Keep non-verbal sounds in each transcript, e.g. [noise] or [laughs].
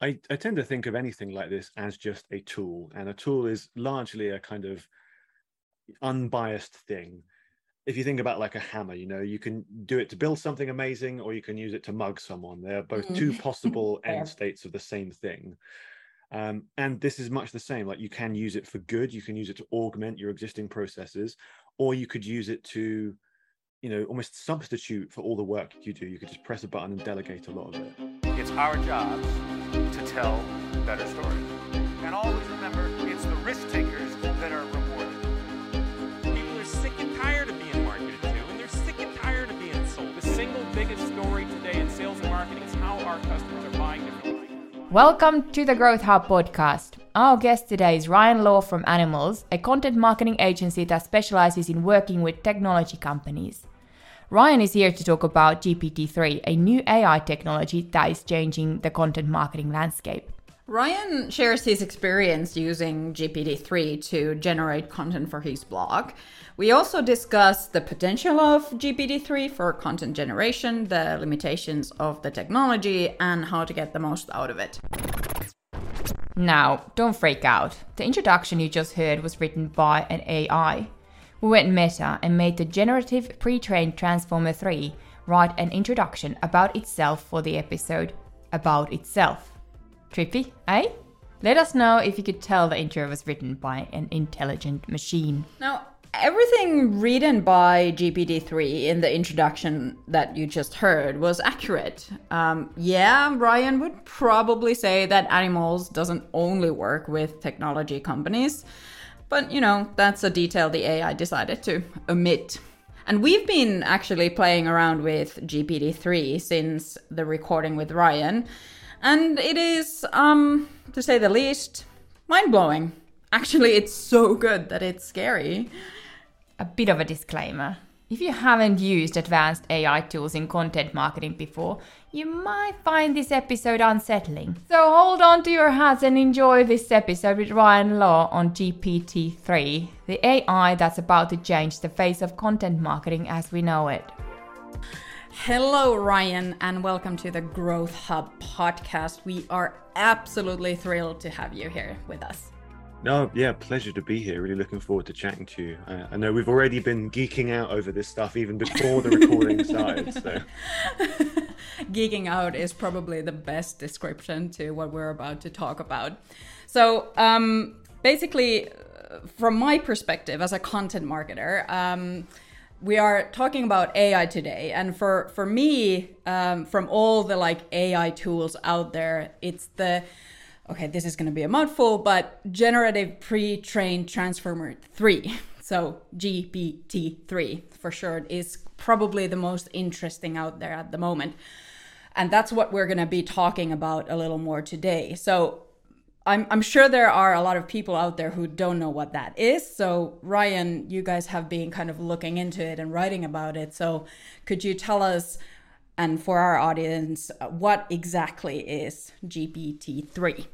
I, I tend to think of anything like this as just a tool, and a tool is largely a kind of unbiased thing. If you think about like a hammer, you know, you can do it to build something amazing, or you can use it to mug someone. They're both mm. two [laughs] possible end states of the same thing. Um, and this is much the same. Like you can use it for good, you can use it to augment your existing processes, or you could use it to, you know, almost substitute for all the work you do. You could just press a button and delegate a lot of it. It's our jobs to tell better stories. And always remember, it's the risk takers that are rewarded. People are sick and tired of being marketed to, and they're sick and tired of being sold. The single biggest story today in sales and marketing is how our customers are buying differently. Welcome to the Growth Hub podcast. Our guest today is Ryan Law from Animalz, a content marketing agency that specializes in working with technology companies. Ryan is here to talk about GPT-3, a new AI technology that is changing the content marketing landscape. Ryan shares his experience using GPT-3 to generate content for his blog. We also discuss the potential of GPT-3 for content generation, the limitations of the technology, and how to get the most out of it. Now, don't freak out. The introduction you just heard was written by an AI. We went meta and made the generative pre-trained Transformer 3 write an introduction about itself for the episode About Itself. Trippy, eh? Let us know if you could tell the intro was written by an intelligent machine. Now, everything written by GPT-3 in the introduction that you just heard was accurate. Um, yeah, Ryan would probably say that Animalz doesn't only work with technology companies. But, you know, that's a detail the AI decided to omit. And we've been actually playing around with GPT-3 since the recording with Ryan. And it is, um, to say the least, mind-blowing. Actually, it's so good that it's scary. A bit of a disclaimer. If you haven't used advanced AI tools in content marketing before, you might find this episode unsettling. So hold on to your hats and enjoy this episode with Ryan Law on GPT-3, the AI that's about to change the face of content marketing as we know it. Hello, Ryan, and welcome to the Growth Hub podcast. We are absolutely thrilled to have you here with us. No, yeah, pleasure to be here. Really looking forward to chatting to you. Uh, I know we've already been geeking out over this stuff even before the recording started. So, [laughs] geeking out is probably the best description to what we're about to talk about. So, um, basically, from my perspective as a content marketer, um, we are talking about AI today, and for for me, um, from all the like AI tools out there, it's the okay, this is going to be a mouthful, but generative pre-trained transformer 3. [laughs] So GPT-3 for sure is probably the most interesting out there at the moment. And that's what we're going to be talking about a little more today. So I'm, I'm sure there are a lot of people out there who don't know what that is. So, Ryan, you guys have been kind of looking into it and writing about it. So, could you tell us, and for our audience, what exactly is GPT 3?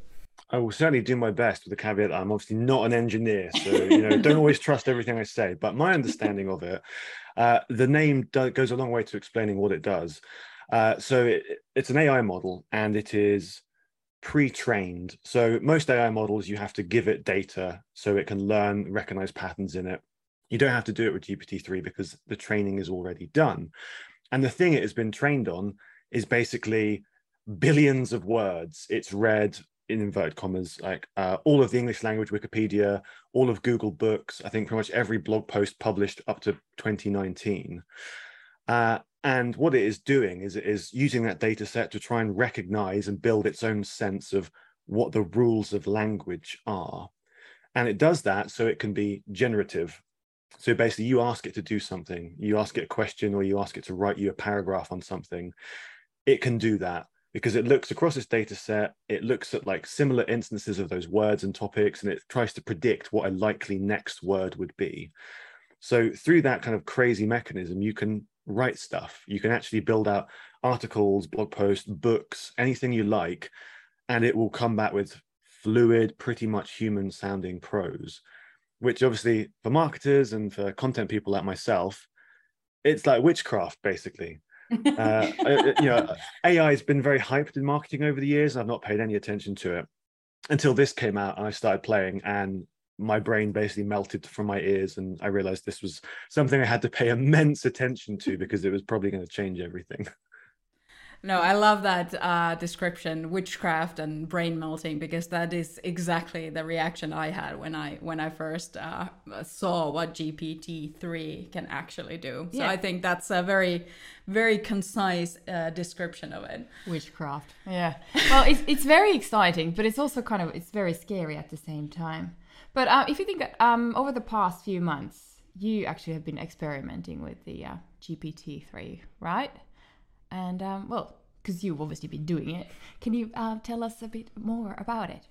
I will certainly do my best with the caveat I'm obviously not an engineer, so you know, don't always trust everything I say. But my understanding of it, uh, the name do- goes a long way to explaining what it does. Uh, so it, it's an AI model, and it is pre-trained. So most AI models, you have to give it data so it can learn, recognize patterns in it. You don't have to do it with GPT-3 because the training is already done. And the thing it has been trained on is basically billions of words. It's read in inverted commas, like uh, all of the English language Wikipedia, all of Google Books, I think pretty much every blog post published up to 2019. Uh, and what it is doing is it is using that data set to try and recognize and build its own sense of what the rules of language are. And it does that so it can be generative. So basically, you ask it to do something, you ask it a question, or you ask it to write you a paragraph on something. It can do that because it looks across this data set, it looks at like similar instances of those words and topics, and it tries to predict what a likely next word would be. So through that kind of crazy mechanism, you can write stuff. You can actually build out articles, blog posts, books, anything you like, and it will come back with fluid, pretty much human sounding prose, which obviously for marketers and for content people like myself, it's like witchcraft basically [laughs] uh, you know, AI has been very hyped in marketing over the years, and I've not paid any attention to it until this came out and I started playing, and my brain basically melted from my ears, and I realized this was something I had to pay [laughs] immense attention to because it was probably going to change everything. [laughs] No, I love that uh, description, witchcraft and brain melting, because that is exactly the reaction I had when I when I first uh, saw what GPT three can actually do. So Yeah. I think that's a very, very concise uh, description of it. Witchcraft. Yeah. Well, it's it's very exciting, but it's also kind of it's very scary at the same time. But uh, if you think um, over the past few months, you actually have been experimenting with the uh, GPT three, right? And um, well, because you've obviously been doing it, can you uh, tell us a bit more about it?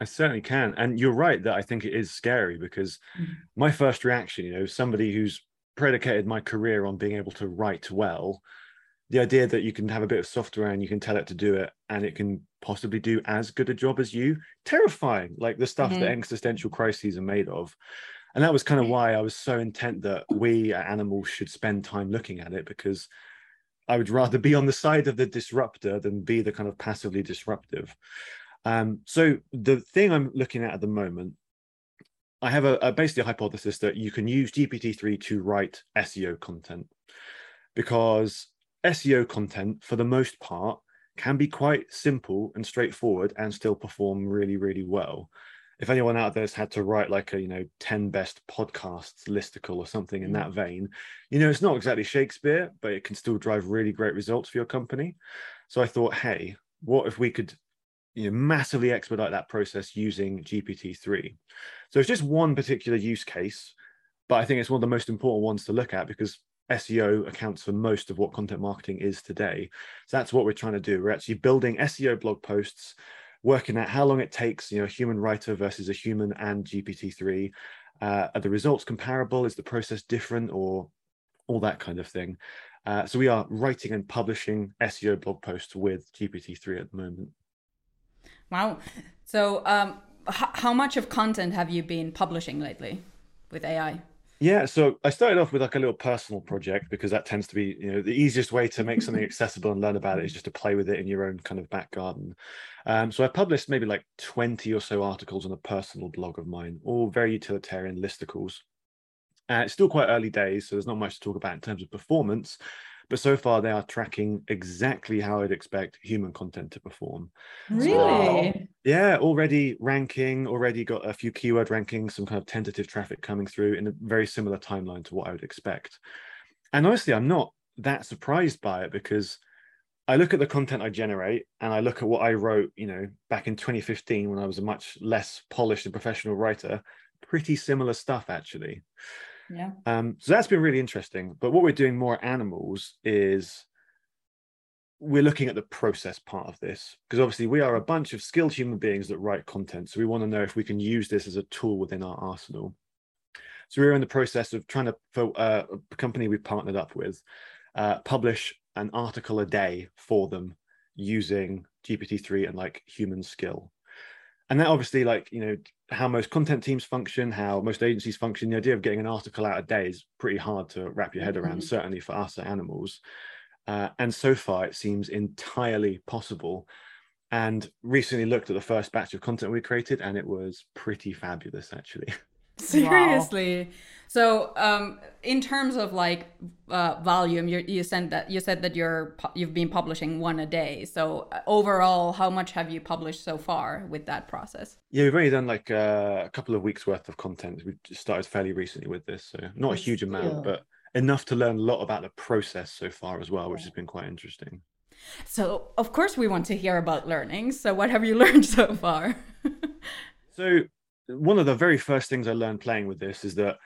I certainly can. And you're right that I think it is scary because my first reaction, you know, somebody who's predicated my career on being able to write well, the idea that you can have a bit of software and you can tell it to do it and it can possibly do as good a job as you, terrifying, like the stuff that existential crises are made of. And that was kind of why I was so intent that we Animalz should spend time looking at it because I would rather be on the side of the disruptor than be the kind of passively disruptive. Um, so the thing I'm looking at at the moment, I have a, a basically a hypothesis that you can use GPT-3 to write SEO content because SEO content, for the most part, can be quite simple and straightforward and still perform really, really well. If anyone out there has had to write like a you know 10 best podcasts listicle or something in mm. that vein, you know it's not exactly Shakespeare, but it can still drive really great results for your company. So I thought, hey, what if we could you know massively expedite that process using GPT-3? So it's just one particular use case, but I think it's one of the most important ones to look at because SEO accounts for most of what content marketing is today. So that's what we're trying to do. We're actually building SEO blog posts, working out how long it takes, you know, a human writer versus a human and GPT-3. Uh, are the results comparable? Is the process different or all that kind of thing? Uh, so we are writing and publishing SEO blog posts with GPT-3 at the moment. Wow. So, um, h- how much of content have you been publishing lately with AI? Yeah, so I started off with like a little personal project because that tends to be, you know, the easiest way to make something accessible and learn about it is just to play with it in your own kind of back garden. Um, so I published maybe like 20 or so articles on a personal blog of mine, all very utilitarian listicles. Uh, it's still quite early days, so there's not much to talk about in terms of performance, but so far they are tracking exactly how I'd expect human content to perform. Really? Yeah, already ranking, already got a few keyword rankings, some kind of tentative traffic coming through in a very similar timeline to what I would expect. And honestly, I'm not that surprised by it because I look at the content I generate and I look at what I wrote, you know, back in 2015 when I was a much less polished and professional writer, pretty similar stuff actually. Yeah. Um, so that's been really interesting. But what we're doing more Animalz is we're looking at the process part of this because obviously we are a bunch of skilled human beings that write content. So we want to know if we can use this as a tool within our arsenal. So we're in the process of trying to, for uh, a company we've partnered up with, uh, publish an article a day for them using GPT-3 and like human skill. And that obviously, like, you know, how most content teams function, how most agencies function, the idea of getting an article out a day is pretty hard to wrap your head around, Mhm. certainly for us at Animalz. Uh, and so far, it seems entirely possible. And recently looked at the first batch of content we created, and it was pretty fabulous, actually. [laughs] Seriously. So, um, in terms of like uh, volume, you you said that you said that you're you've been publishing one a day. So uh, overall, how much have you published so far with that process? Yeah, we've only done like uh, a couple of weeks worth of content. We started fairly recently with this, so not a huge still. amount, but enough to learn a lot about the process so far as well, which has been quite interesting. So, of course, we want to hear about learning. So, what have you [laughs] learned so far? So one of the very first things I learned playing with this is that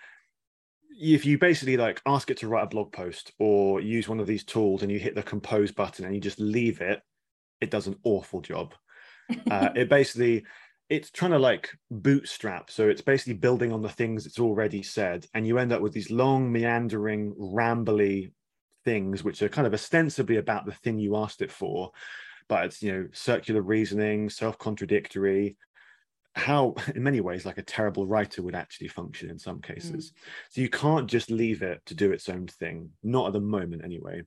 if you basically like ask it to write a blog post or use one of these tools and you hit the compose button and you just leave it, it does an awful job. [laughs] Uh, it basically it's trying to like bootstrap so it's basically building on the things it's already said and you end up with these long meandering rambly things which are kind of ostensibly about the thing you asked it for but it's you know circular reasoning self-contradictory how in many ways like a terrible writer would actually function in some cases. So you can't just leave it to do its own thing not at the moment anyway.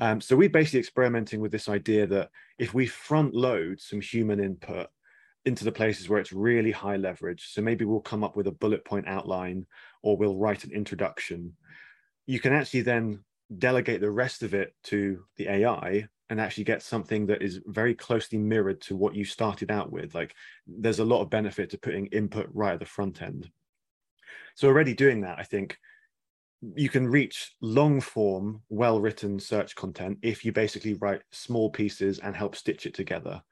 Um, so we're basically experimenting with this idea that if we front load some human input into the places where it's really high leverage, so maybe we'll come up with a bullet point outline or we'll write an introduction, you can actually then delegate the rest of it to the AI and actually get something that is very closely mirrored to what you started out with. Like there's a lot of benefit to putting input right at the front end. So already doing that, I think you can reach long form, well written search content if you basically write small pieces and help stitch it together.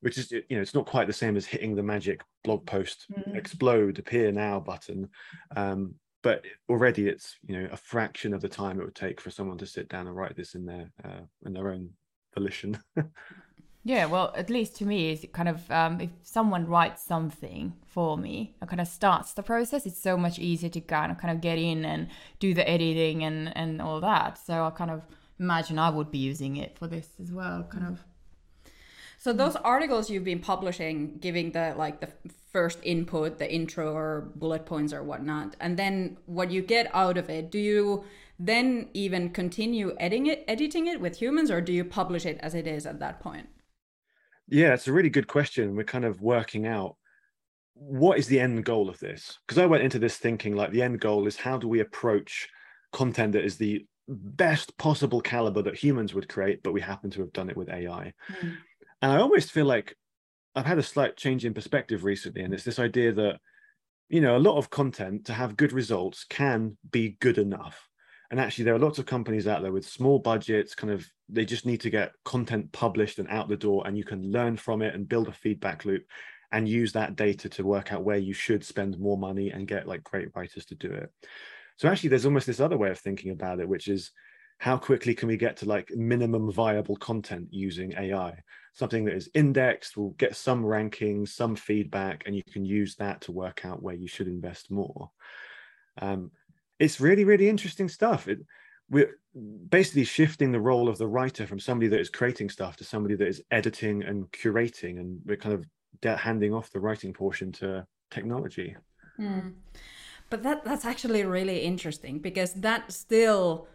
Which is, you know, it's not quite the same as hitting the magic blog post mm. explode appear now button, um, but already it's you know a fraction of the time it would take for someone to sit down and write this in their uh, in their own volition. [laughs] yeah, well, at least to me, it's kind of um, if someone writes something for me and kind of starts the process, it's so much easier to kind of kind of get in and do the editing and and all that. So I kind of imagine I would be using it for this as well, kind of. So those articles you've been publishing, giving the like the first input, the intro or bullet points or whatnot, and then what you get out of it, do you then even continue editing it, editing it with humans, or do you publish it as it is at that point? Yeah, it's a really good question. We're kind of working out what is the end goal of this? Because I went into this thinking like the end goal is how do we approach content that is the best possible caliber that humans would create, but we happen to have done it with AI. Mm. And I almost feel like I've had a slight change in perspective recently, and it's this idea that you know a lot of content to have good results can be good enough. And actually there are lots of companies out there with small budgets kind of they just need to get content published and out the door and you can learn from it and build a feedback loop and use that data to work out where you should spend more money and get like great writers to do it. So actually there's almost this other way of thinking about it which is how quickly can we get to like minimum viable content using ai something that is indexed will get some rankings some feedback and you can use that to work out where you should invest more. Um, it's really really interesting stuff. It, we're basically shifting the role of the writer from somebody that is creating stuff to somebody that is editing and curating and we're kind of handing off the writing portion to technology. Mm. but that that's actually really interesting because that still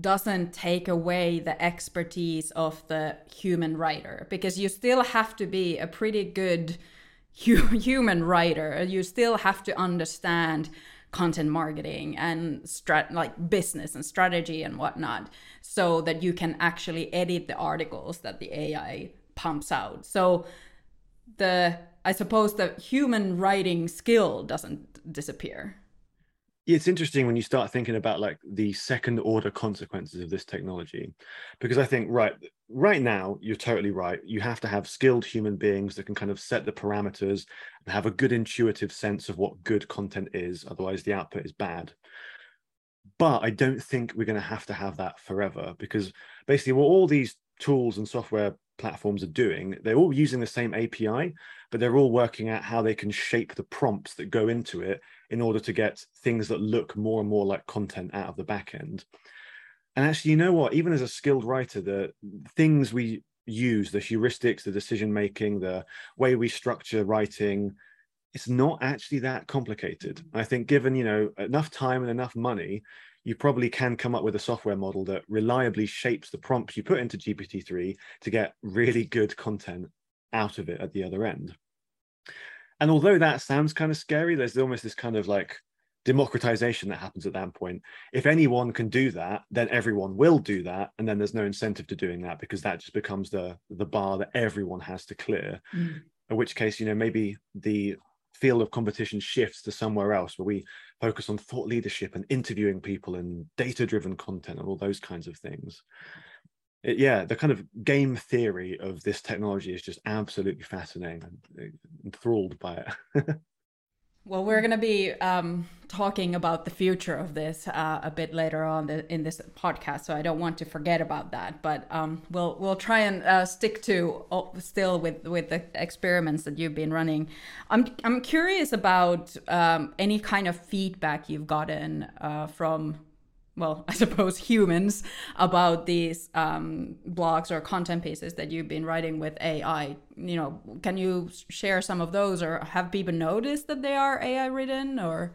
doesn't take away the expertise of the human writer because you still have to be a pretty good [laughs] human writer you still have to understand content marketing and strat like business and strategy and whatnot so that you can actually edit the articles that the AI pumps out. So the I suppose the human writing skill doesn't disappear it's interesting when you start thinking about like the second order consequences of this technology because i think right right now you're totally right you have to have skilled human beings that can kind of set the parameters and have a good intuitive sense of what good content is otherwise the output is bad. But i don't think we're going to have to have that forever because basically what all these tools and software platforms are doing they're all using the same api but they're all working out how they can shape the prompts that go into it in order to get things that look more and more like content out of the back end. And actually, you know what? Even as a skilled writer, the things we use, the heuristics, the decision making, the way we structure writing, it's not actually that complicated. I think given, you know, enough time and enough money, you probably can come up with a software model that reliably shapes the prompts you put into GPT-3 to get really good content out of it at the other end. And although that sounds kind of scary, there's almost this kind of like democratization that happens at that point. If anyone can do that, then everyone will do that, and then there's no incentive to doing that because that just becomes the the bar that everyone has to clear. Mm. In which case, you know, maybe the field of competition shifts to somewhere else where we focus on thought leadership and interviewing people and data driven content and all those kinds of things it, yeah, the kind of game theory of this technology is just absolutely fascinating. I'm uh, enthralled by it. [laughs] well, we're going to be um, talking about the future of this uh, a bit later on the, in this podcast, so I don't want to forget about that. But um, we'll we'll try and uh, stick to uh, still with with the experiments that you've been running. I'm I'm curious about um, any kind of feedback you've gotten uh, from well, [laughs] I suppose humans about these um, blogs or content pieces that you've been writing with AI. You know, can you share some of those, or have people noticed that they are AI written, or?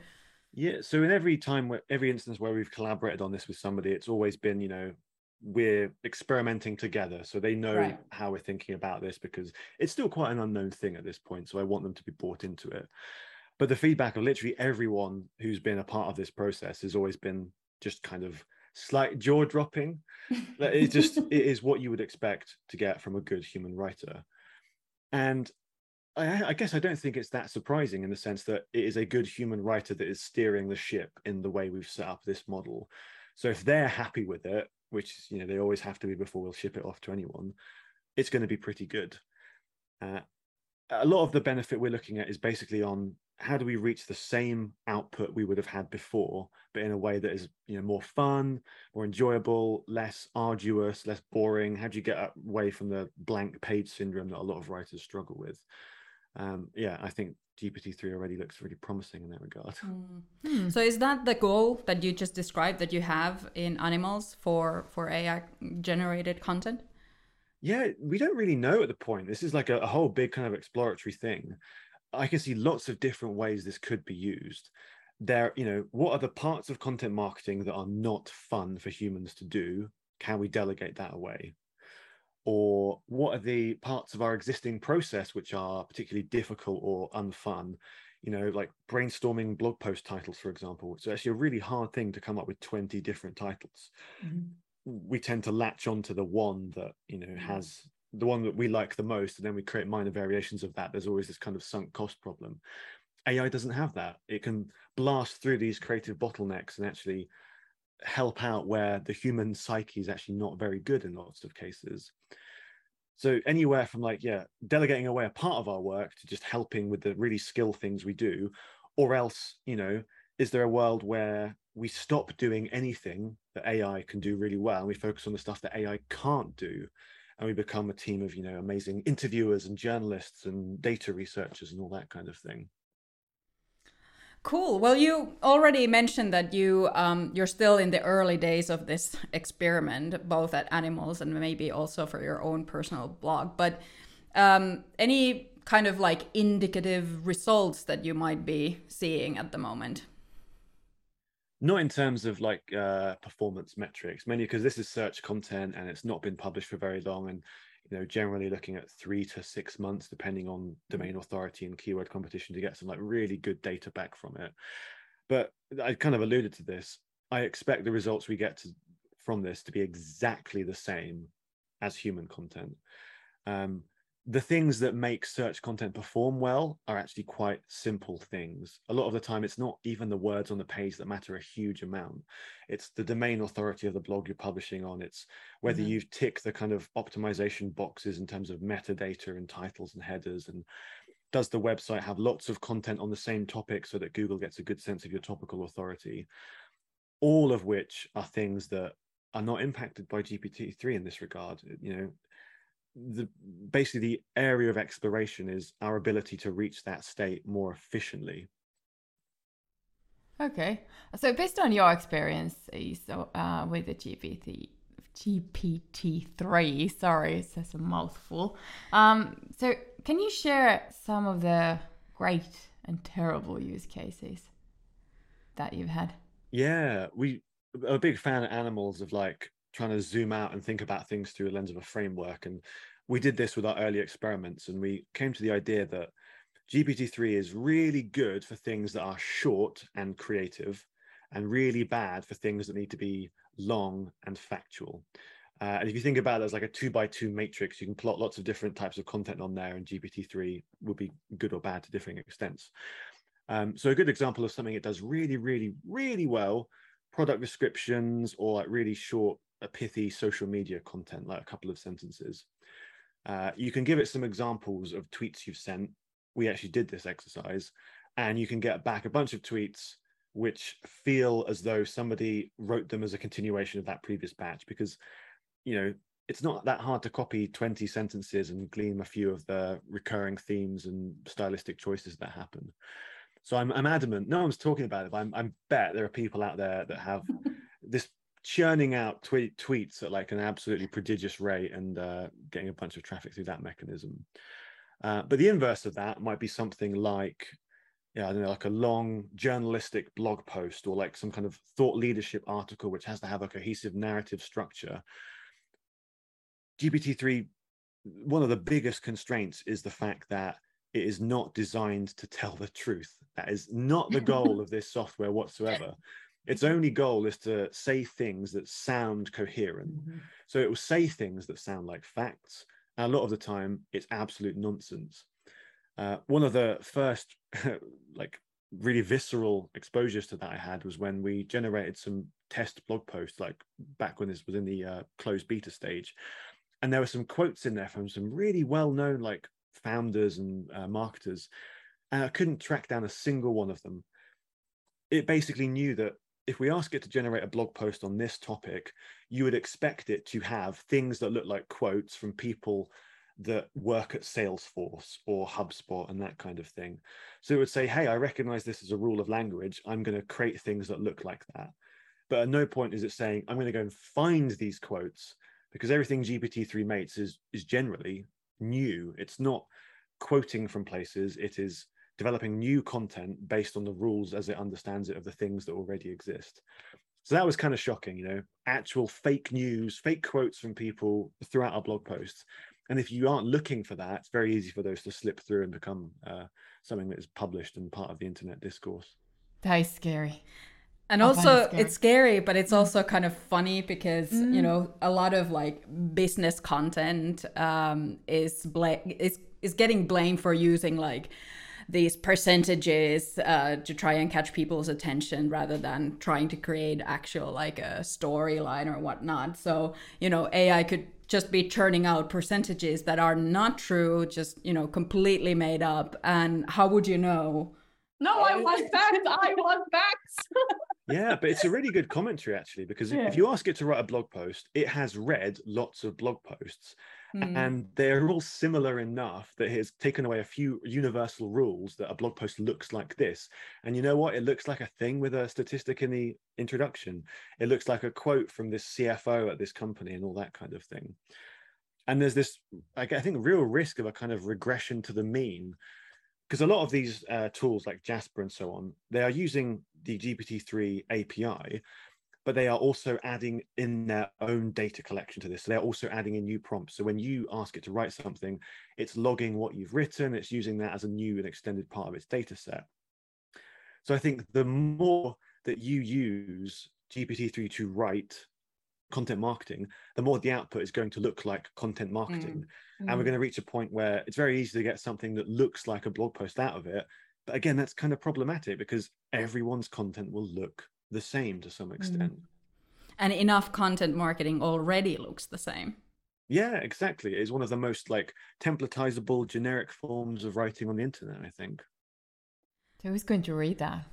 Yeah, so in every time, every instance where we've collaborated on this with somebody, it's always been, you know, we're experimenting together so they know Right. how we're thinking about this because it's still quite an unknown thing at this point so i want them to be bought into it but the feedback of literally everyone who's been a part of this process has always been just kind of slight jaw dropping. [laughs] It just it is what you would expect to get from a good human writer. And I, I guess i don't think it's that surprising in the sense that it is a good human writer that is steering the ship in the way we've set up this model. So if they're happy with it which you know they always have to be before we'll ship it off to anyone it's going to be pretty good. Uh, a lot of the benefit we're looking at is basically on how do we reach the same output we would have had before but in a way that is you know more fun more enjoyable less arduous less boring how do you get away from the blank page syndrome that a lot of writers struggle with um, yeah i think gpt-3 already looks really promising in that regard Hmm. So is that the goal that you just described that you have in Animalz for for AI generated content? Yeah, we don't really know at the point. This is like a, a whole big kind of exploratory thing. I can see lots of different ways this could be used. There, you know, what are the parts of content marketing that are not fun for humans to do? Can we delegate that away? Or what are the parts of our existing process which are particularly difficult or unfun? You know, like brainstorming blog post titles, for example. It's actually a really hard thing to come up with 20 different titles mm-hmm. we tend to latch onto the one that you know mm-hmm. has the one that we like the most and then we create minor variations of that there's always this kind of sunk cost problem. Ai doesn't have that. It can blast through these creative bottlenecks and actually help out where the human psyche is actually not very good in lots of cases. So anywhere from like yeah delegating away a part of our work to just helping with the really skill things we do or else you know is there a world where we stop doing anything that ai can do really well and we focus on the stuff that ai can't do and we become a team of you know amazing interviewers and journalists and data researchers and all that kind of thing Cool. Well, you already mentioned that you um, you're still in the early days of this experiment, both at Animalz and maybe also for your own personal blog. But um, any kind of like indicative results that you might be seeing at the moment? Not in terms of like uh, performance metrics mainly because this is search content and it's not been published for very long and you know generally looking at three to six months depending on domain authority and keyword competition to get some like really good data back from it. But i kind of alluded to this i expect the results we get to, from this to be exactly the same as human content. Um, the things that make search content perform well are actually quite simple things. A lot of the time, it's not even the words on the page that matter a huge amount. It's the domain authority of the blog you're publishing on. It's whether Mhm. you tick the kind of optimization boxes in terms of metadata and titles and headers. And does the website have lots of content on the same topic so that Google gets a good sense of your topical authority? All of which are things that are not impacted by GPT-3 in this regard. You know, the basically the area of exploration is our ability to reach that state more efficiently Okay. So based on your experience so, uh, with the GPT, GPT-3, sorry, it's just a mouthful. Um, so can you share some of the great and terrible use cases that you've had? yeah we are a big fan of Animalz of like trying to zoom out and think about things through a lens of a framework. And we did this with our early experiments and we came to the idea that gpt-3 is really good for things that are short and creative and really bad for things that need to be long and factual. Uh, and if you think about it as like a two by two matrix. You can plot lots of different types of content on there and gpt-3 would be good or bad to differing extents. Um, so a good example of something it does really, really, really well, product descriptions or like really short, uh, pithy social media content, like a couple of sentences. Uh, you can give it some examples of tweets you've sent. We actually did this exercise, and you can get back a bunch of tweets which feel as though somebody wrote them as a continuation of that previous batch because, you know, it's not that hard to copy 20 sentences and glean a few of the recurring themes and stylistic choices that happen. So I'm, I'm adamant. No one's talking about it, but I'm, I'm bet there are people out there that have [laughs] this churning out tweet, tweets at like an absolutely prodigious rate and uh, getting a bunch of traffic through that mechanism. Uh, but the inverse of that might be something like, yeah, I don't know, like a long journalistic blog post or like some kind of thought leadership article, which has to have a cohesive narrative structure. GPT-3, one of the biggest constraints is the fact that it is not designed to tell the truth. That is not the goal [laughs] of this software whatsoever. Its only goal is to say things that sound coherent. Mm-hmm. So it will say things that sound like facts. And a lot of the time, it's absolute nonsense. Uh, one of the first, [laughs] like, really visceral exposures to that I had was when we generated some test blog posts, like back when this was in the uh, closed beta stage. And there were some quotes in there from some really well known, like, founders and uh, marketers. And I couldn't track down a single one of them. It basically knew that if we ask it to generate a blog post on this topic, you would expect it to have things that look like quotes from people that work at Salesforce or HubSpot and that kind of thing. So it would say, hey, I recognize this as a rule of language. I'm going to create things that look like that. But at no point is it saying, I'm going to go and find these quotes because everything GPT-3 mates is, is generally new. It's not quoting from places. It is developing new content based on the rules as it understands it of the things that already exist. So that was kind of shocking, you know, actual fake news, fake quotes from people throughout our blog posts. And if you aren't looking for that, it's very easy for those to slip through and become uh, something that is published and part of the internet discourse. That is scary. And I find also, scary. it's scary, but it's also kind of funny because you know a lot of like business content um, is bla- is is getting blamed for using like these percentages uh, to try and catch people's attention rather than trying to create actual like a storyline or whatnot. So you know, AI could just be churning out percentages that are not true, just you know, completely made up. And how would you know? No, I want facts. I want facts. [laughs] Yeah, but it's a really good commentary actually, because Yeah. if you ask it to write a blog post, it has read lots of blog posts Hmm. and they're all similar enough that has taken away a few universal rules that a blog post looks like this. And you know what? It looks like a thing with a statistic in the introduction. It looks like a quote from this CFO at this company and all that kind of thing. And there's this, I think, real risk of a kind of regression to the mean because a lot of these uh, tools like Jasper and so on, they are using the GPT-3 API, but they are also adding in their own data collection to this. So they're also adding in new prompts. So when you ask it to write something, it's logging what you've written, it's using that as a new and extended part of its data set. So I think the more that you use GPT-3 to write content marketing, the more the output is going to look like content marketing. Mm. And we're mm. going to reach a point where it's very easy to get something that looks like a blog post out of it. But again, that's kind of problematic because everyone's content will look the same to some mm. extent. And enough content marketing already looks the same. Yeah, exactly. It's one of the most like templatizable generic forms of writing on the internet, I think. So who's going to read that?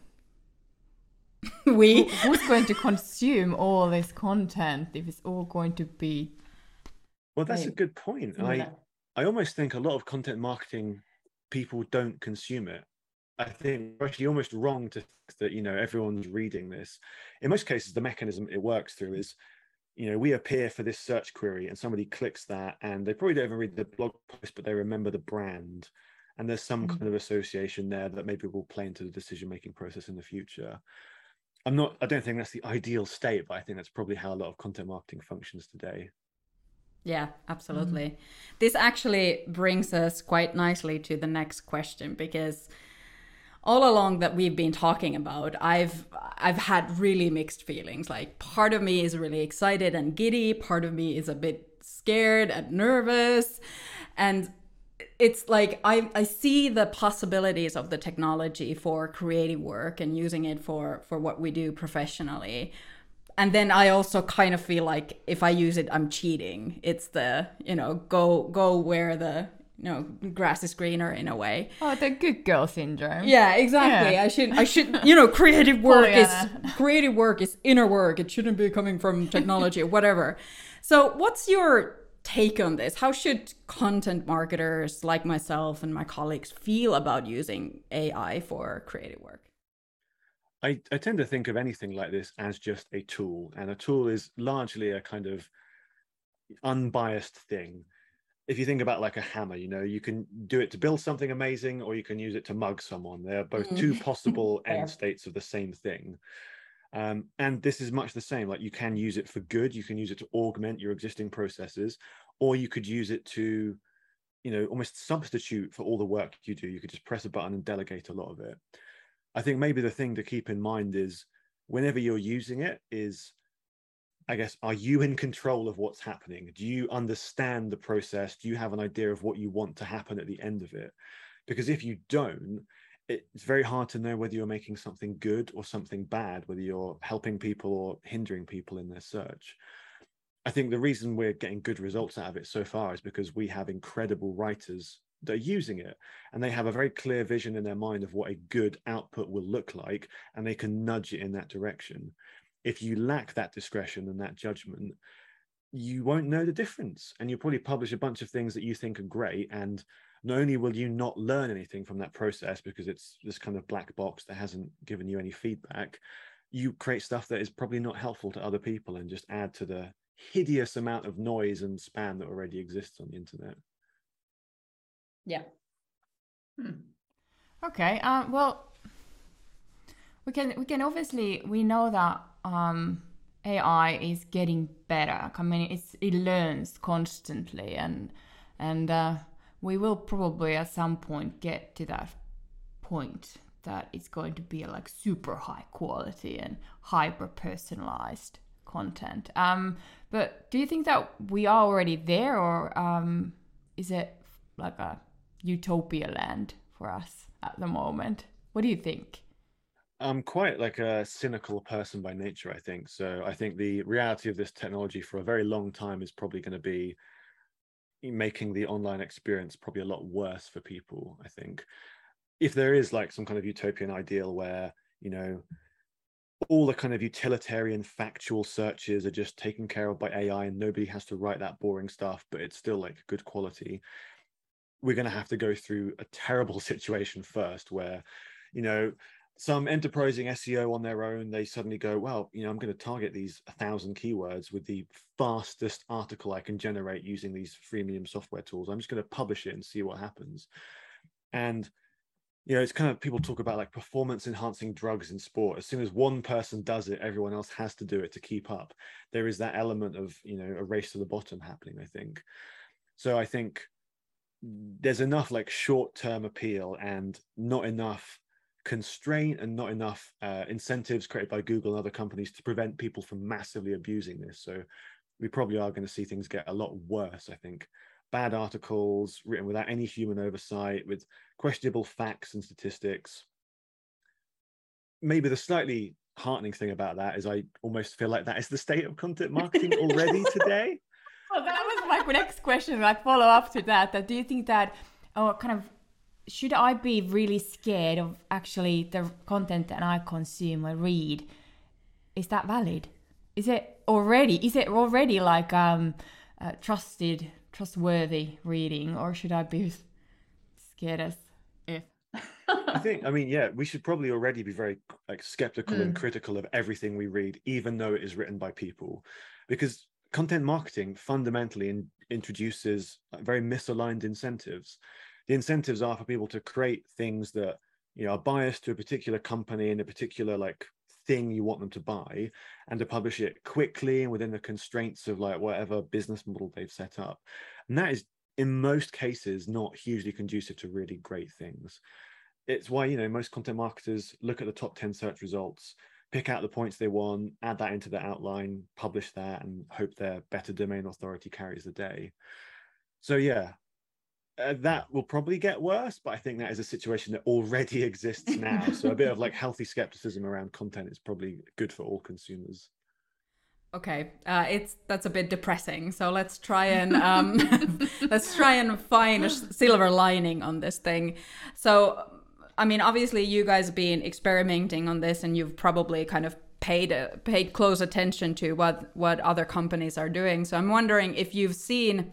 [laughs] we Who- Who's going to consume all this content if it's all going to be Well, that's a good point. I Yeah. I almost think a lot of content marketing people don't consume it. I think we're actually almost wrong to think that you know everyone's reading this. In most cases, the mechanism it works through is, you know, we appear for this search query, and somebody clicks that, and they probably don't even read the blog post, but they remember the brand, and there's some mm. kind of association there that maybe will play into the decision making process in the future. I'm not. I don't think that's the ideal state, but I think that's probably how a lot of content marketing functions today. Yeah, absolutely. Mm. This actually brings us quite nicely to the next question because all along that we've been talking about, I've I've had really mixed feelings. Like part of me is really excited and giddy, part of me is a bit scared and nervous. And it's like I, I see the possibilities of the technology for creative work and using it for for what we do professionally and then i also kind of feel like if i use it i'm cheating it's the you know go go where the you know grass is greener in a way. Oh the good girl syndrome? yeah exactly. Yeah. i should i should you know creative work is [laughs] creative work is inner work. It shouldn't be coming from technology or whatever. So what's your take on this? How should content marketers like myself and my colleagues feel about using ai for creative work? I, I tend to think of anything like this as just a tool, and a tool is largely a kind of unbiased thing. If you think about like a hammer, you know, you can do it to build something amazing, or you can use it to mug someone. They're both Mm. two [laughs] possible Fair. end states of the same thing. Um, and this is much the same. Like you can use it for good, you can use it to augment your existing processes, or you could use it to you know almost substitute for all the work you do you could just press a button and delegate a lot of it i think maybe the thing to keep in mind is whenever you're using it is i guess are you in control of what's happening? Do you understand the process? Do you have an idea of what you want to happen at the end of it? Because if you don't it's very hard to know whether you're making something good or something bad whether you're helping people or hindering people in their search. I think the reason we're getting good results out of it so far is because we have incredible writers that are using it and they have a very clear vision in their mind of what a good output will look like and they can nudge it in that direction. If you lack that discretion and that judgment, you won't know the difference and you'll probably publish a bunch of things that you think are great and not only will you not learn anything from that process because it's this kind of black box that hasn't given you any feedback you create stuff that is probably not helpful to other people and just add to the hideous amount of noise and spam that already exists on the internet. Yeah. Hmm. Okay. Uh, well, we can we can obviously we know that um, AI is getting better. I mean, it's it learns constantly, and and uh, we will probably at some point get to that point that it's going to be like super high quality and hyper personalized content. Um, but do you think that we are already there, or um, is it like a utopia land for us at the moment? What do you think? I'm quite like a cynical person by nature, I think. So I think the reality of this technology for a very long time is probably going to be making the online experience probably a lot worse for people, I think. If there is like some kind of utopian ideal where, you know, all the kind of utilitarian factual searches are just taken care of by AI and nobody has to write that boring stuff, but it's still like good quality. We're going to have to go through a terrible [laughs] situation first where, you know, some enterprising SEO on their own, they suddenly go, well, you know, I'm going to target these a thousand keywords with the fastest article I can generate using these freemium software tools. I'm just going to publish it and see what happens. And you know, it's kind of people talk about like performance enhancing drugs in sport. As soon as one person does it, everyone else has to do it to keep up. There is that element of, you know, a race to the bottom happening, I think. So I think there's enough like short term appeal and not enough constraint and not enough uh, incentives created by Google and other companies to prevent people from massively abusing this. So we probably are going to see things get a lot worse, I think, bad articles written without any human oversight, with questionable facts and statistics. Maybe the slightly heartening thing about that is I almost feel like that is the state of content marketing already [laughs] today. Well, that was my next question, like follow up to that. That do you think that, or kind of, should I be really scared of actually the content that I consume or read? Is that valid? Is it already? Is it already like um, uh, trusted trustworthy reading, or should I be scared as if? I think, I mean, yeah, we should probably already be very like skeptical mm. and critical of everything we read, even though it is written by people, because content marketing fundamentally in, introduces very misaligned incentives. The incentives are for people to create things that you know are biased to a particular company and a particular like thing you want them to buy and to publish it quickly and within the constraints of like whatever business model they've set up. And that is in most cases not hugely conducive to really great things. It's why you know most content marketers look at the top 10 search results pick out the points they want add that into the outline publish that and hope their better domain authority carries the day. So yeah uh, that will probably get worse, but I think that is a situation that already [laughs] exists now. so a bit of like healthy skepticism around content is probably good for all consumers. Okay, uh, it's that's a bit depressing. So let's try and um, [laughs] let's try and find a silver lining on this thing. So, I mean, obviously, you guys have been experimenting on this, and you've probably kind of paid uh, paid close attention to what what other companies are doing. So I'm wondering if you've seen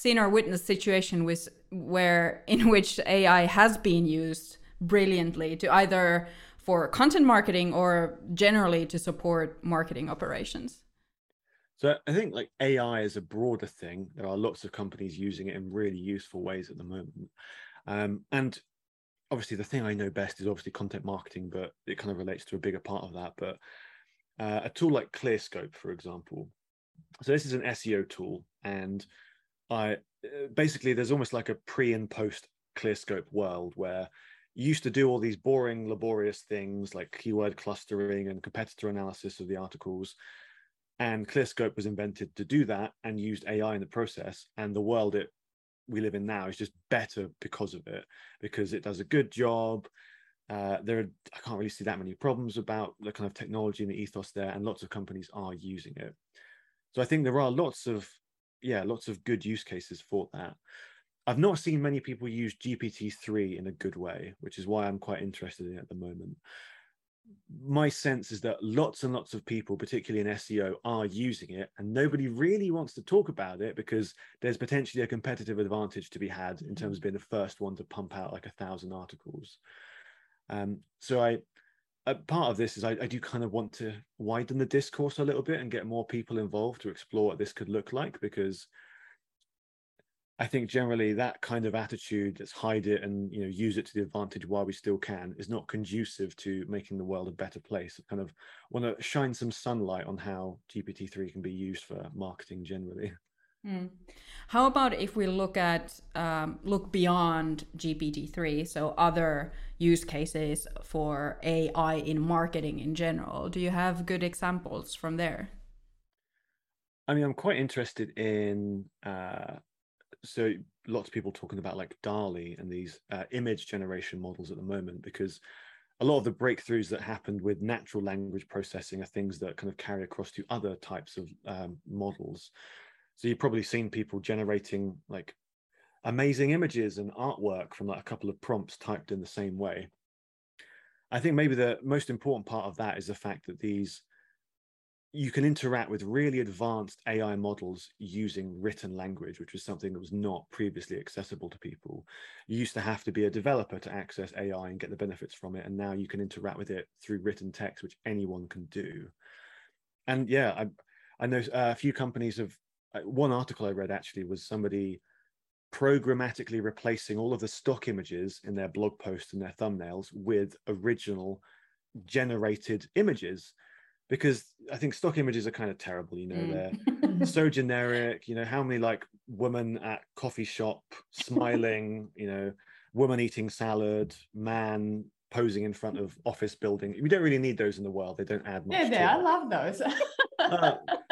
seen or witnessed situation with where [laughs] in which AI has been used brilliantly to either for content marketing or generally to support marketing operations. So I think like AI is a broader thing. There are lots of companies using it in really useful ways at the moment. Um, and obviously the thing I know best is obviously content marketing, but it kind of relates to a bigger part of that. But uh, a tool like ClearScope, for example. So this is an SEO tool and I uh, basically there's almost like a pre and post ClearScope world where you used to do all these boring, laborious things like keyword clustering and competitor analysis of the articles. And ClearScope was invented to do that and used AI in the process. And the world it we live in now is just better because of it, because it does a good job. Uh, there are, I can't really see that many problems about the kind of technology and the ethos there, and lots of companies are using it. So I think there are lots of, yeah, lots of good use cases for that. I've not seen many people use GPT-3 in a good way, which is why I'm quite interested in it at the moment. My sense is that lots and lots of people, particularly in SEO, are using it, and nobody really wants to talk about it because there's potentially a competitive advantage to be had in terms of being the first one to pump out like a thousand articles. Um, so I, part of this is I, I, do kind of want to widen the discourse a little bit and get more people involved to explore what this could look like because I think generally that kind of attitude that's hide it and you know use it to the advantage while we still can is not conducive to making the world a better place. I kind of want to shine some sunlight on how GPT-3 can be used for marketing generally. Mm. How about if we look at um, look beyond GPT-3, so other use cases for AI in marketing in general? Do you have good examples from there? I mean, I'm quite interested in. Uh, so lots of people talking about like DALL-E and these uh, image generation models at the moment because a lot of the breakthroughs that happened with natural language processing are things that kind of carry across to other types of um, models. So you've probably seen people generating like amazing images and artwork from like a couple of prompts typed in the same way. I think maybe the most important part of that is the fact that these you can interact with really advanced AI models using written language, which was something that was not previously accessible to people. You used to have to be a developer to access AI and get the benefits from it, and now you can interact with it through written text, which anyone can do. And yeah, I, I know uh, a few companies have one article I read actually was somebody programmatically replacing all of the stock images in their blog posts and their thumbnails with original generated images because I think stock images are kind of terrible. You know, mm. they're [laughs] so generic. You know, how many like woman at coffee shop smiling, [laughs] you know, woman eating salad, man posing in front of office building. We don't really need those in the world. They don't add much. Yeah, they, I love those. uh, [laughs]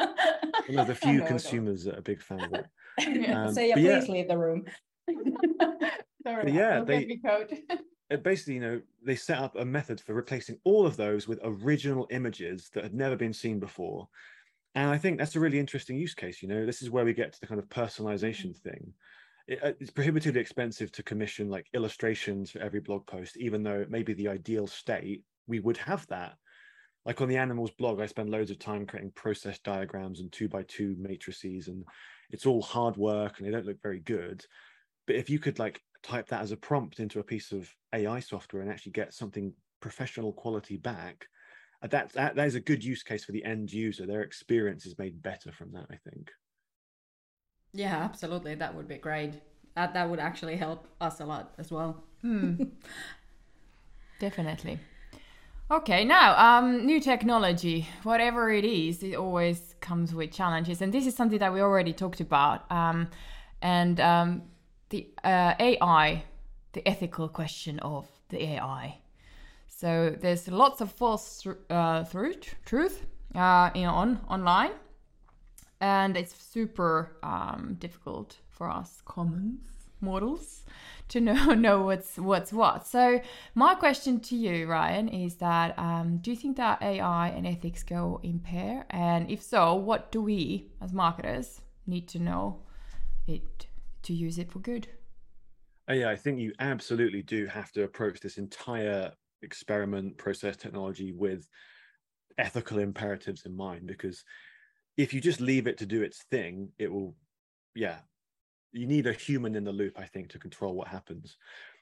one of the [laughs] few consumers that are big fan of it. [laughs] Um, so yeah, please yeah. leave the room. [laughs] Sorry, yeah, they it basically, you know, they set up a method for replacing all of those with original images that had never been seen before. And I think that's a really interesting use case. You know, this is where we get to the kind of personalization thing. It, uh, it's prohibitively expensive to commission like illustrations for every blog post, even though it may be the ideal state, we would have that like on the Animalz blog i spend loads of time creating process diagrams and two by two matrices and it's all hard work and they don't look very good. But if you could like type that as a prompt into a piece of ai software and actually get something professional quality back uh, that, that that is a good use case for the end user. Their experience is made better from that i think. Yeah absolutely. That would be great. That that would actually help us a lot as well. Hmm. [laughs] definitely Okay, now um, new technology, whatever it is, it always comes with challenges, and this is something that we already talked about. Um, and um, the uh, AI, the ethical question of the AI. So there's lots of false uh, truth, truth, uh, on online, and it's super um, difficult for us commons models to [laughs] know know what's what's what. So my question to you, Ryan, is that um, do you think that AI and ethics go in pair? And if so, what do we as marketers need to know it to use it for good? Oh, yeah, I think you absolutely do have to approach this entire experiment process technology with ethical imperatives in mind because if you just leave it to do its thing, it will, yeah, you need a human in the loop, I think, to control what happens.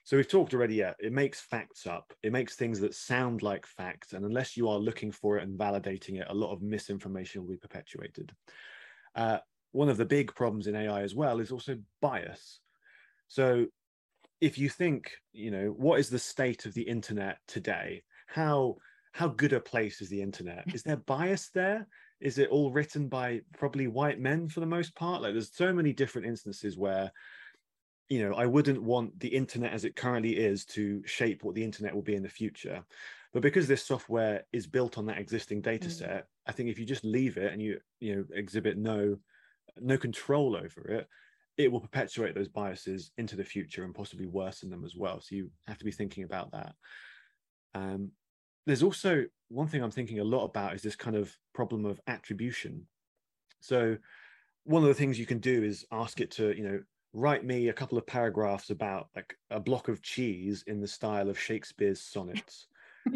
So we've talked already, yeah, it makes facts up. It makes things that sound like facts. And unless you are looking for it and validating it, a lot of misinformation will be perpetuated. Uh, one of the big problems in AI as well is also bias. So if you think, you know, what is the state of the internet today? How how good a place is the internet? Is there bias there? Is it all written by probably white men for the most part like there's so many different instances where you know i wouldn't want the internet as it currently is to shape what the internet will be in the future but because this software is built on that existing data mm. set mm. i think if you just leave it and you you know exhibit no no control over it it will perpetuate those biases into the future and possibly worsen them as well so you have to be thinking about that um, there's also one thing i'm thinking a lot about is this kind of problem of attribution so one of the things you can do is ask it to you know write me a couple of paragraphs about like a block of cheese in the style of Shakespeare's sonnets.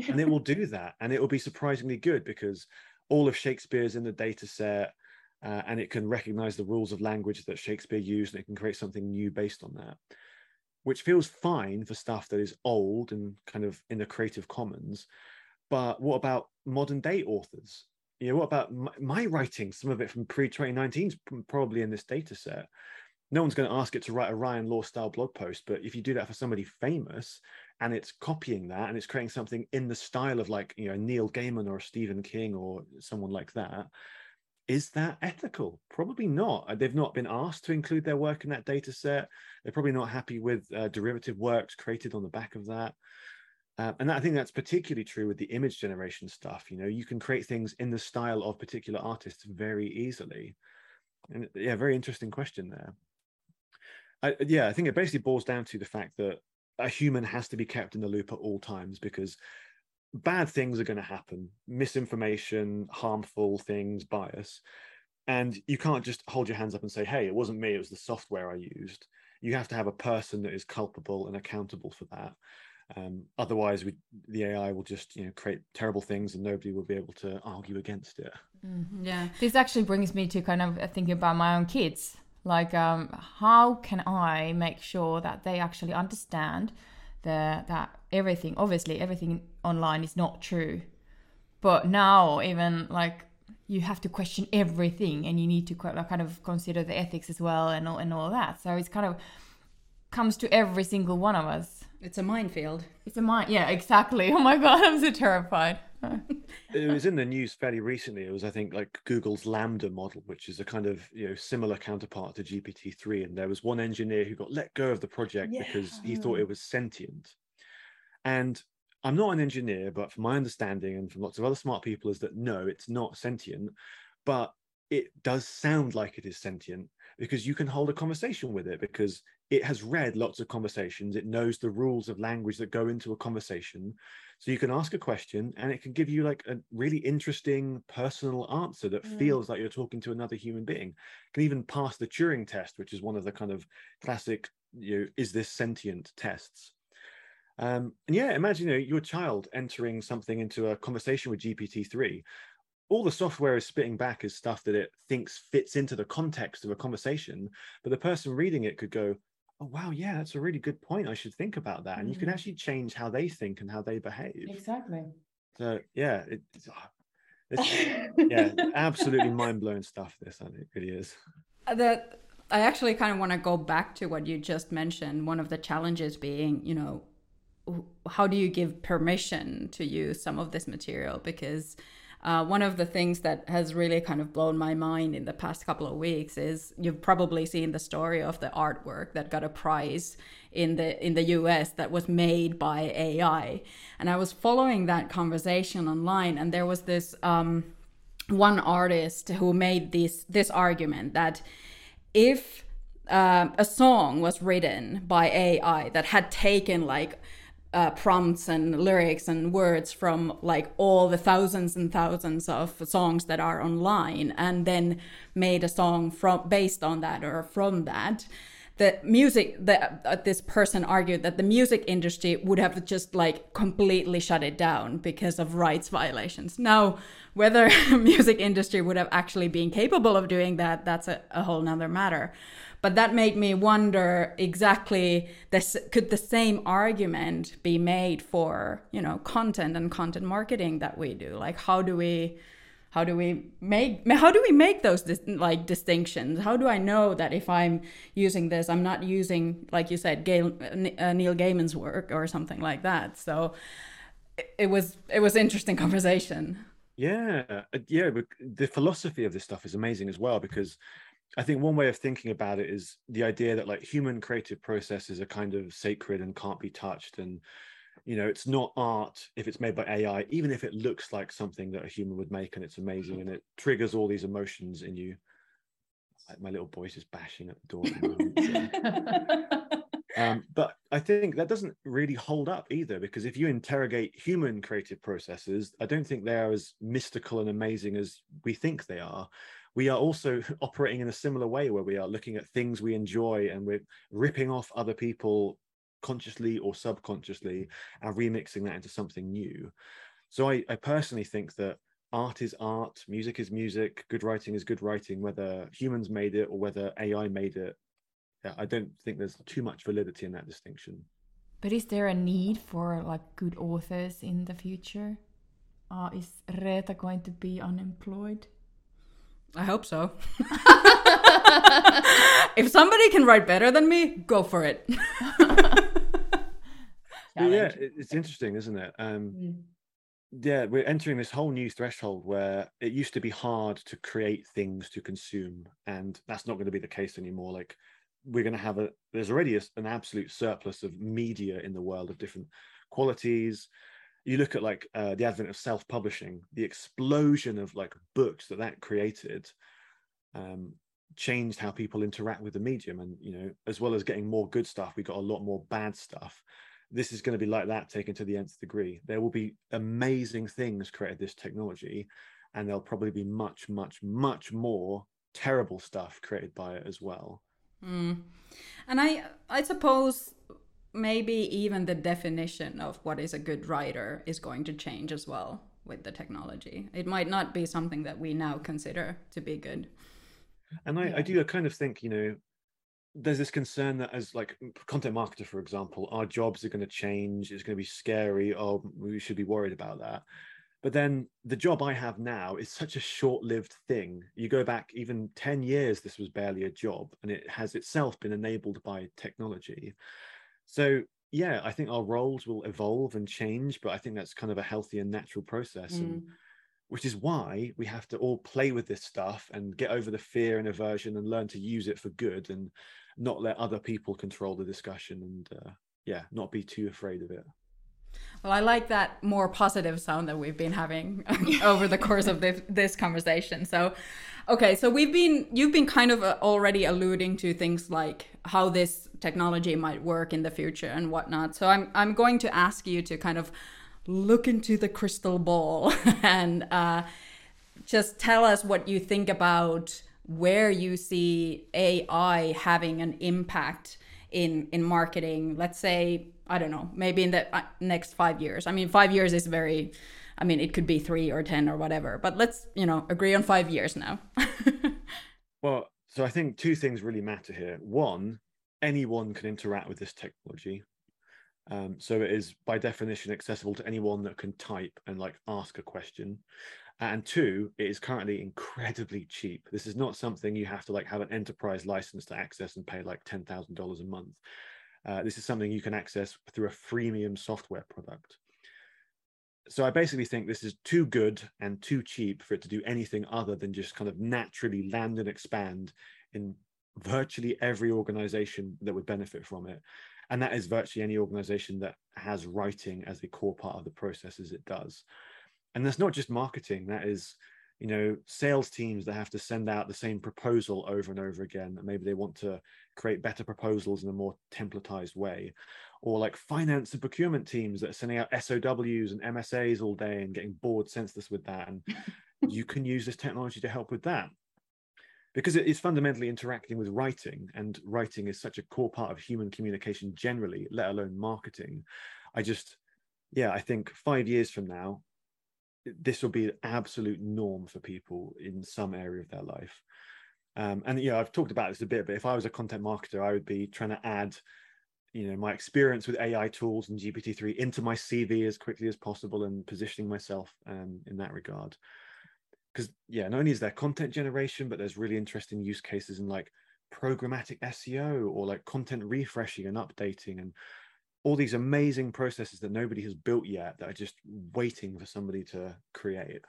and it will do [laughs] that. And it will be surprisingly good because all of Shakespeare's in the data set uh, and it can recognize the rules of language that Shakespeare used and it can create something new based on that, which feels fine for stuff that is old and kind of in the Creative Commons. But what about modern day authors? You know, what about my, my writing? Some of it from pre 2019 is probably in this data set no one's going to ask it to write a Ryan Law style blog post, but if you do that for somebody famous and it's copying that and it's creating something in the style of like you know Neil Gaiman or Stephen King or someone like that, is that ethical? Probably not. Uh, they've not been asked to include their work in that data set. They're probably not happy with uh, derivative works created on the back of that. Uh, and I think that's particularly true with the image generation stuff. You know, you can create things in the style of particular artists very easily. And yeah, very interesting question there. I, yeah, I think it basically boils down to the fact that a human has to be kept in the loop at all times because bad things are going to happen misinformation harmful things bias and you can't just hold your hands up and say hey it wasn't me it was the software i used you have to have a person that is culpable and accountable for that um, otherwise we, the ai will just you know create terrible things and nobody will be able to argue against it mm-hmm. yeah this actually brings me to kind of thinking about my own kids like, um, how can I make sure that they actually understand the, that everything, obviously, everything online is not true. But now, even like, you have to question everything and you need to kind of consider the ethics as well and all, and all that. So it's kind of comes to every single one of us. It's a minefield. It's a mine. Yeah, exactly. Oh my God, [laughs] I'm so terrified [laughs] it was in the news fairly recently. It was, I think, like Google's LaMDA model, which is a kind of you know similar counterpart to GPT three. And there was one engineer who got let go of the project yeah. because he thought it was sentient. And I'm not an engineer, but from my understanding and from lots of other smart people, is that no, it's not sentient, but it does sound like it is sentient because you can hold a conversation with it because it has read lots of conversations. It knows the rules of language that go into a conversation. So you can ask a question and it can give you like a really interesting personal answer that mm. feels like you're talking to another human being. It can even pass the Turing test, which is one of the kind of classic, you know, is this sentient tests. Um, and yeah, imagine you know, your child entering something into a conversation with GPT-3 all the software is spitting back is stuff that it thinks fits into the context of a conversation but the person reading it could go oh wow yeah that's a really good point i should think about that and mm-hmm. you can mm. actually change how they think and how they behave exactly so yeah it, it's, ah, it's yeah [laughs] absolutely mind-blowing stuff this and it really is uh, that i actually kind of want to go back to what you just mentioned one of the challenges being you know how do you give permission to use some of this material because uh, one of the things that has really kind of blown my mind in the past couple of weeks is you've probably seen the story of the artwork that got a prize in the in the US that was made by AI. And I was following that conversation online, and there was this um, one artist who made this this argument that if uh, a song was written by AI that had taken like uh, prompts and lyrics and words from like all the thousands and thousands of songs that are online and then made a song from based on that or from that. The music that uh, this person argued that the music industry would have just like completely shut it down because of rights violations. Now whether [laughs] music industry would have actually been capable of doing that that's a, a whole nother matter but that made me wonder exactly this could the same argument be made for, you know, content and content marketing that we do? Like how do we how do we make how do we make those dis- like distinctions how do i know that if i'm using this i'm not using like you said Gail, uh, neil gaiman's work or something like that so it, it was it was interesting conversation Yeah, uh, yeah. The philosophy of this stuff is amazing as well because I think one way of thinking about it is the idea that like human creative processes are kind of sacred and can't be touched, and you know it's not art if it's made by AI, even if it looks like something that a human would make and it's amazing and it triggers all these emotions in you. Like my little boy's just bashing at the door. At [laughs] um, but I think that doesn't really hold up either, because if you interrogate human creative processes, I don't think they are as mystical and amazing as we think they are. We are also [laughs] operating in a similar way where we are looking at things we enjoy and we're ripping off other people consciously or subconsciously and remixing that into something new. So I, I personally think that art is art, music is music, good writing is good writing, whether humans made it or whether AI made it I don't think there's too much validity in that distinction. But is there a need for like good authors in the future? Uh, is Reeta going to be unemployed? I hope so. if somebody can write better than me, go for it. [laughs] yeah, it's interesting, isn't it? Um, mm. Yeah, we're entering this whole new threshold where it used to be hard to create things to consume, and that's not going to be the case anymore. Like we're going to have a there's already a, an absolute surplus of media in the world of different qualities you look at like uh, the advent of self-publishing the explosion of like books that that created um, changed how people interact with the medium and you know as well as getting more good stuff we got a lot more bad stuff. This is going to be like that taken to the nth degree. There will be amazing things created this technology and there'll probably be much much much more terrible stuff created by it as well. Mm. And I, I suppose maybe even the definition of what is a good writer is going to change as well with the technology. It might not be something that we now consider to be good. And I. I do kind of think, you know, there's this concern that as like content marketer, for example, our jobs are going to change. It's going to be scary. Oh, we should be worried about that. But then the job I have now is such a short lived thing. You go back even 10 years, this was barely a job, and it has itself been enabled by technology. So, yeah, I think our roles will evolve and change, but I think that's kind of a healthy and natural process. Mm. And which is why we have to all play with this stuff and get over the fear and aversion and learn to use it for good and not let other people control the discussion and uh, yeah not be too afraid of it well, I like that more positive sound that we've been having [laughs] over the course of this, this conversation. So, okay, so we've been you've been kind of uh, already alluding to things like how this technology might work in the future and whatnot. So I'm I'm going to ask you to kind of look into the crystal ball [laughs] and uh, just tell us what you think about where you see AI having an impact in in marketing. Let's say I don't know, maybe in the uh, next five years. I mean, five years is very, I mean, it could be three or 10 or whatever, but let's, you know, agree on five years now. [laughs] well, so I think two things really matter here. One, anyone can interact with this technology. Um, so it is by definition accessible to anyone that can type and like ask a question. And two, it is currently incredibly cheap. This is not something you have to like have an enterprise license to access and pay like ten thousand dollars a month. Uh, this is something you can access through a freemium software product. So I basically think this is too good and too cheap for it to do anything other than just kind of naturally land and expand in virtually every organization that would benefit from it. And that is virtually any organization that has writing as a core part of the processes it does. And that's not just marketing, that is you know sales teams that have to send out the same proposal over and over again and maybe they want to create better proposals in a more templatized way. Or like finance and procurement teams that are sending out SOWs and MSAs all day and getting bored senseless with that and [laughs] you can use this technology to help with that. Because it is fundamentally interacting with writing and writing is such a core part of human communication generally let alone marketing. I just yeah i think 5 years from now this will be an absolute norm for people in some area of their life. Um, and know, I've talked about this a bit, but if I was a content marketer, I would be trying to add, you know, my experience with AI tools and GPT-3 into my CV as quickly as possible and positioning myself um, in that regard. Because yeah, not only is there content generation, but there's really interesting use cases in like programmatic SEO or like content refreshing and updating and all these amazing processes that nobody has built yet that are just waiting for somebody to create.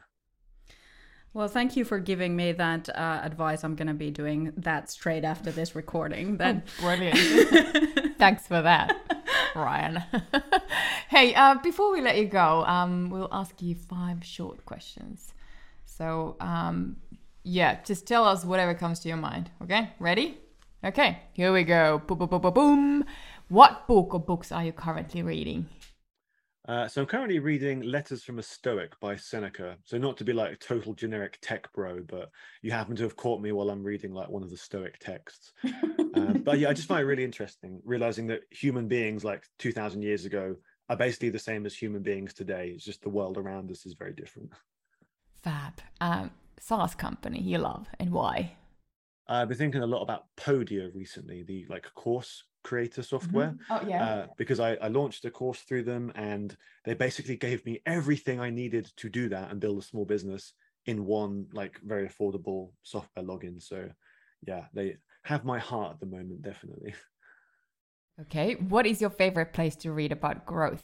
Well, thank you for giving me that uh, advice. I'm going to be doing that straight after this recording. Then, oh, brilliant! [laughs] Thanks for that, Ryan. [laughs] hey, uh, before we let you go, um, we'll ask you five short questions. So, um, yeah, just tell us whatever comes to your mind. Okay, ready? Okay, here we go. Boom, boom, boom, boom, boom. What book or books are you currently reading? Uh, so I'm currently reading Letters from a Stoic by Seneca. So not to be like a total generic tech bro, but you happen to have caught me while I'm reading like one of the Stoic texts. uh, [laughs] but yeah, I just find it really interesting, realizing that human beings like 2,000 years ago are basically the same as human beings today. It's just the world around us is very different. Fab. Um, SaaS company you love and why? I've been thinking a lot about Podia recently, the like course creator software. Mm-hmm. Oh yeah. Uh, because I, I launched a course through them and they basically gave me everything I needed to do that and build a small business in one like very affordable software login. So yeah, they have my heart at the moment, definitely. [laughs] Okay. What is your favorite place to read about growth?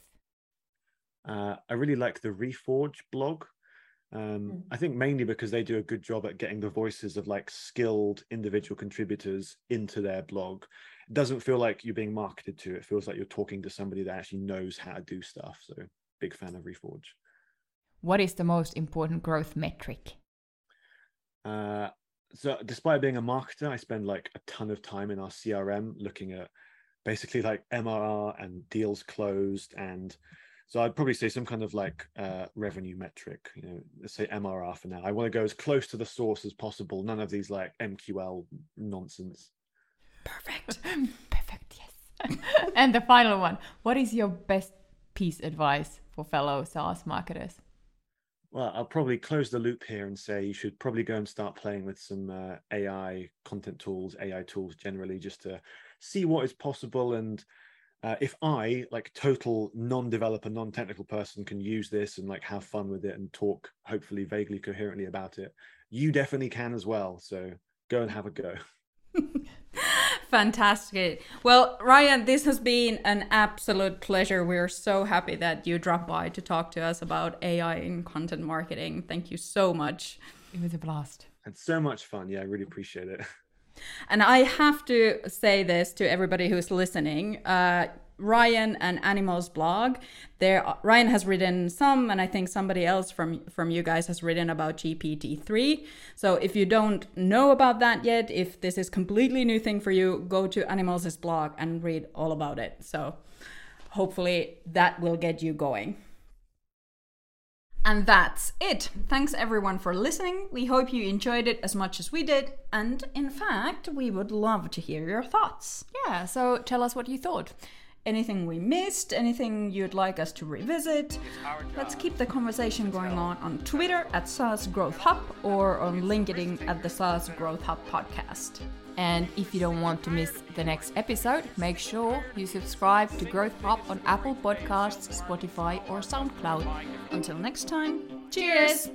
Uh, I really like the Reforge blog. Um, mm. I think mainly because they do a good job at getting the voices of like skilled individual contributors into their blog doesn't feel like you're being marketed to. It feels like you're talking to somebody that actually knows how to do stuff. So big fan of Reforge. What is the most important growth metric? Uh, so despite being a marketer, I spend like a ton of time in our CRM looking at basically like MRR and deals closed and so I'd probably say some kind of like uh, revenue metric, you know, let's say MRR for now. I want to go as close to the source as possible. None of these like MQL nonsense. Perfect. [laughs] Perfect, yes. [laughs] and the final one What is your best piece advice for fellow SaaS marketers? Well, I'll probably close the loop here and say you should probably go and start playing with some uh, AI content tools, AI tools generally, just to see what is possible. And uh, if I, like total non-developer, non-technical person, can use this and like have fun with it and talk hopefully vaguely coherently about it, you definitely can as well. So go and have a go. [laughs] Fantastic. Well, Ryan, this has been an absolute pleasure. We're so happy that you dropped by to talk to us about AI in content marketing. Thank you so much. It was a blast. It's so much fun. Yeah, I really appreciate it. And I have to say this to everybody who's listening. Uh, Ryan and Animalz blog. There, Ryan has written some, and I think somebody else from from you guys has written about GPT three. So if you don't know about that yet, if this is completely new thing for you, go to Animalz blog and read all about it. So hopefully that will get you going. And that's it. Thanks everyone for listening. We hope you enjoyed it as much as we did. And in fact, we would love to hear your thoughts. Yeah, so tell us what you thought anything we missed, anything you'd like us to revisit. Let's keep the conversation going on on Twitter at SaaS Growth Hub or on LinkedIn at the SaaS Growth Hub podcast. And if you don't want to miss the next episode, make sure you subscribe to Growth Hub on Apple Podcasts, Spotify, or SoundCloud. Until next time, cheers!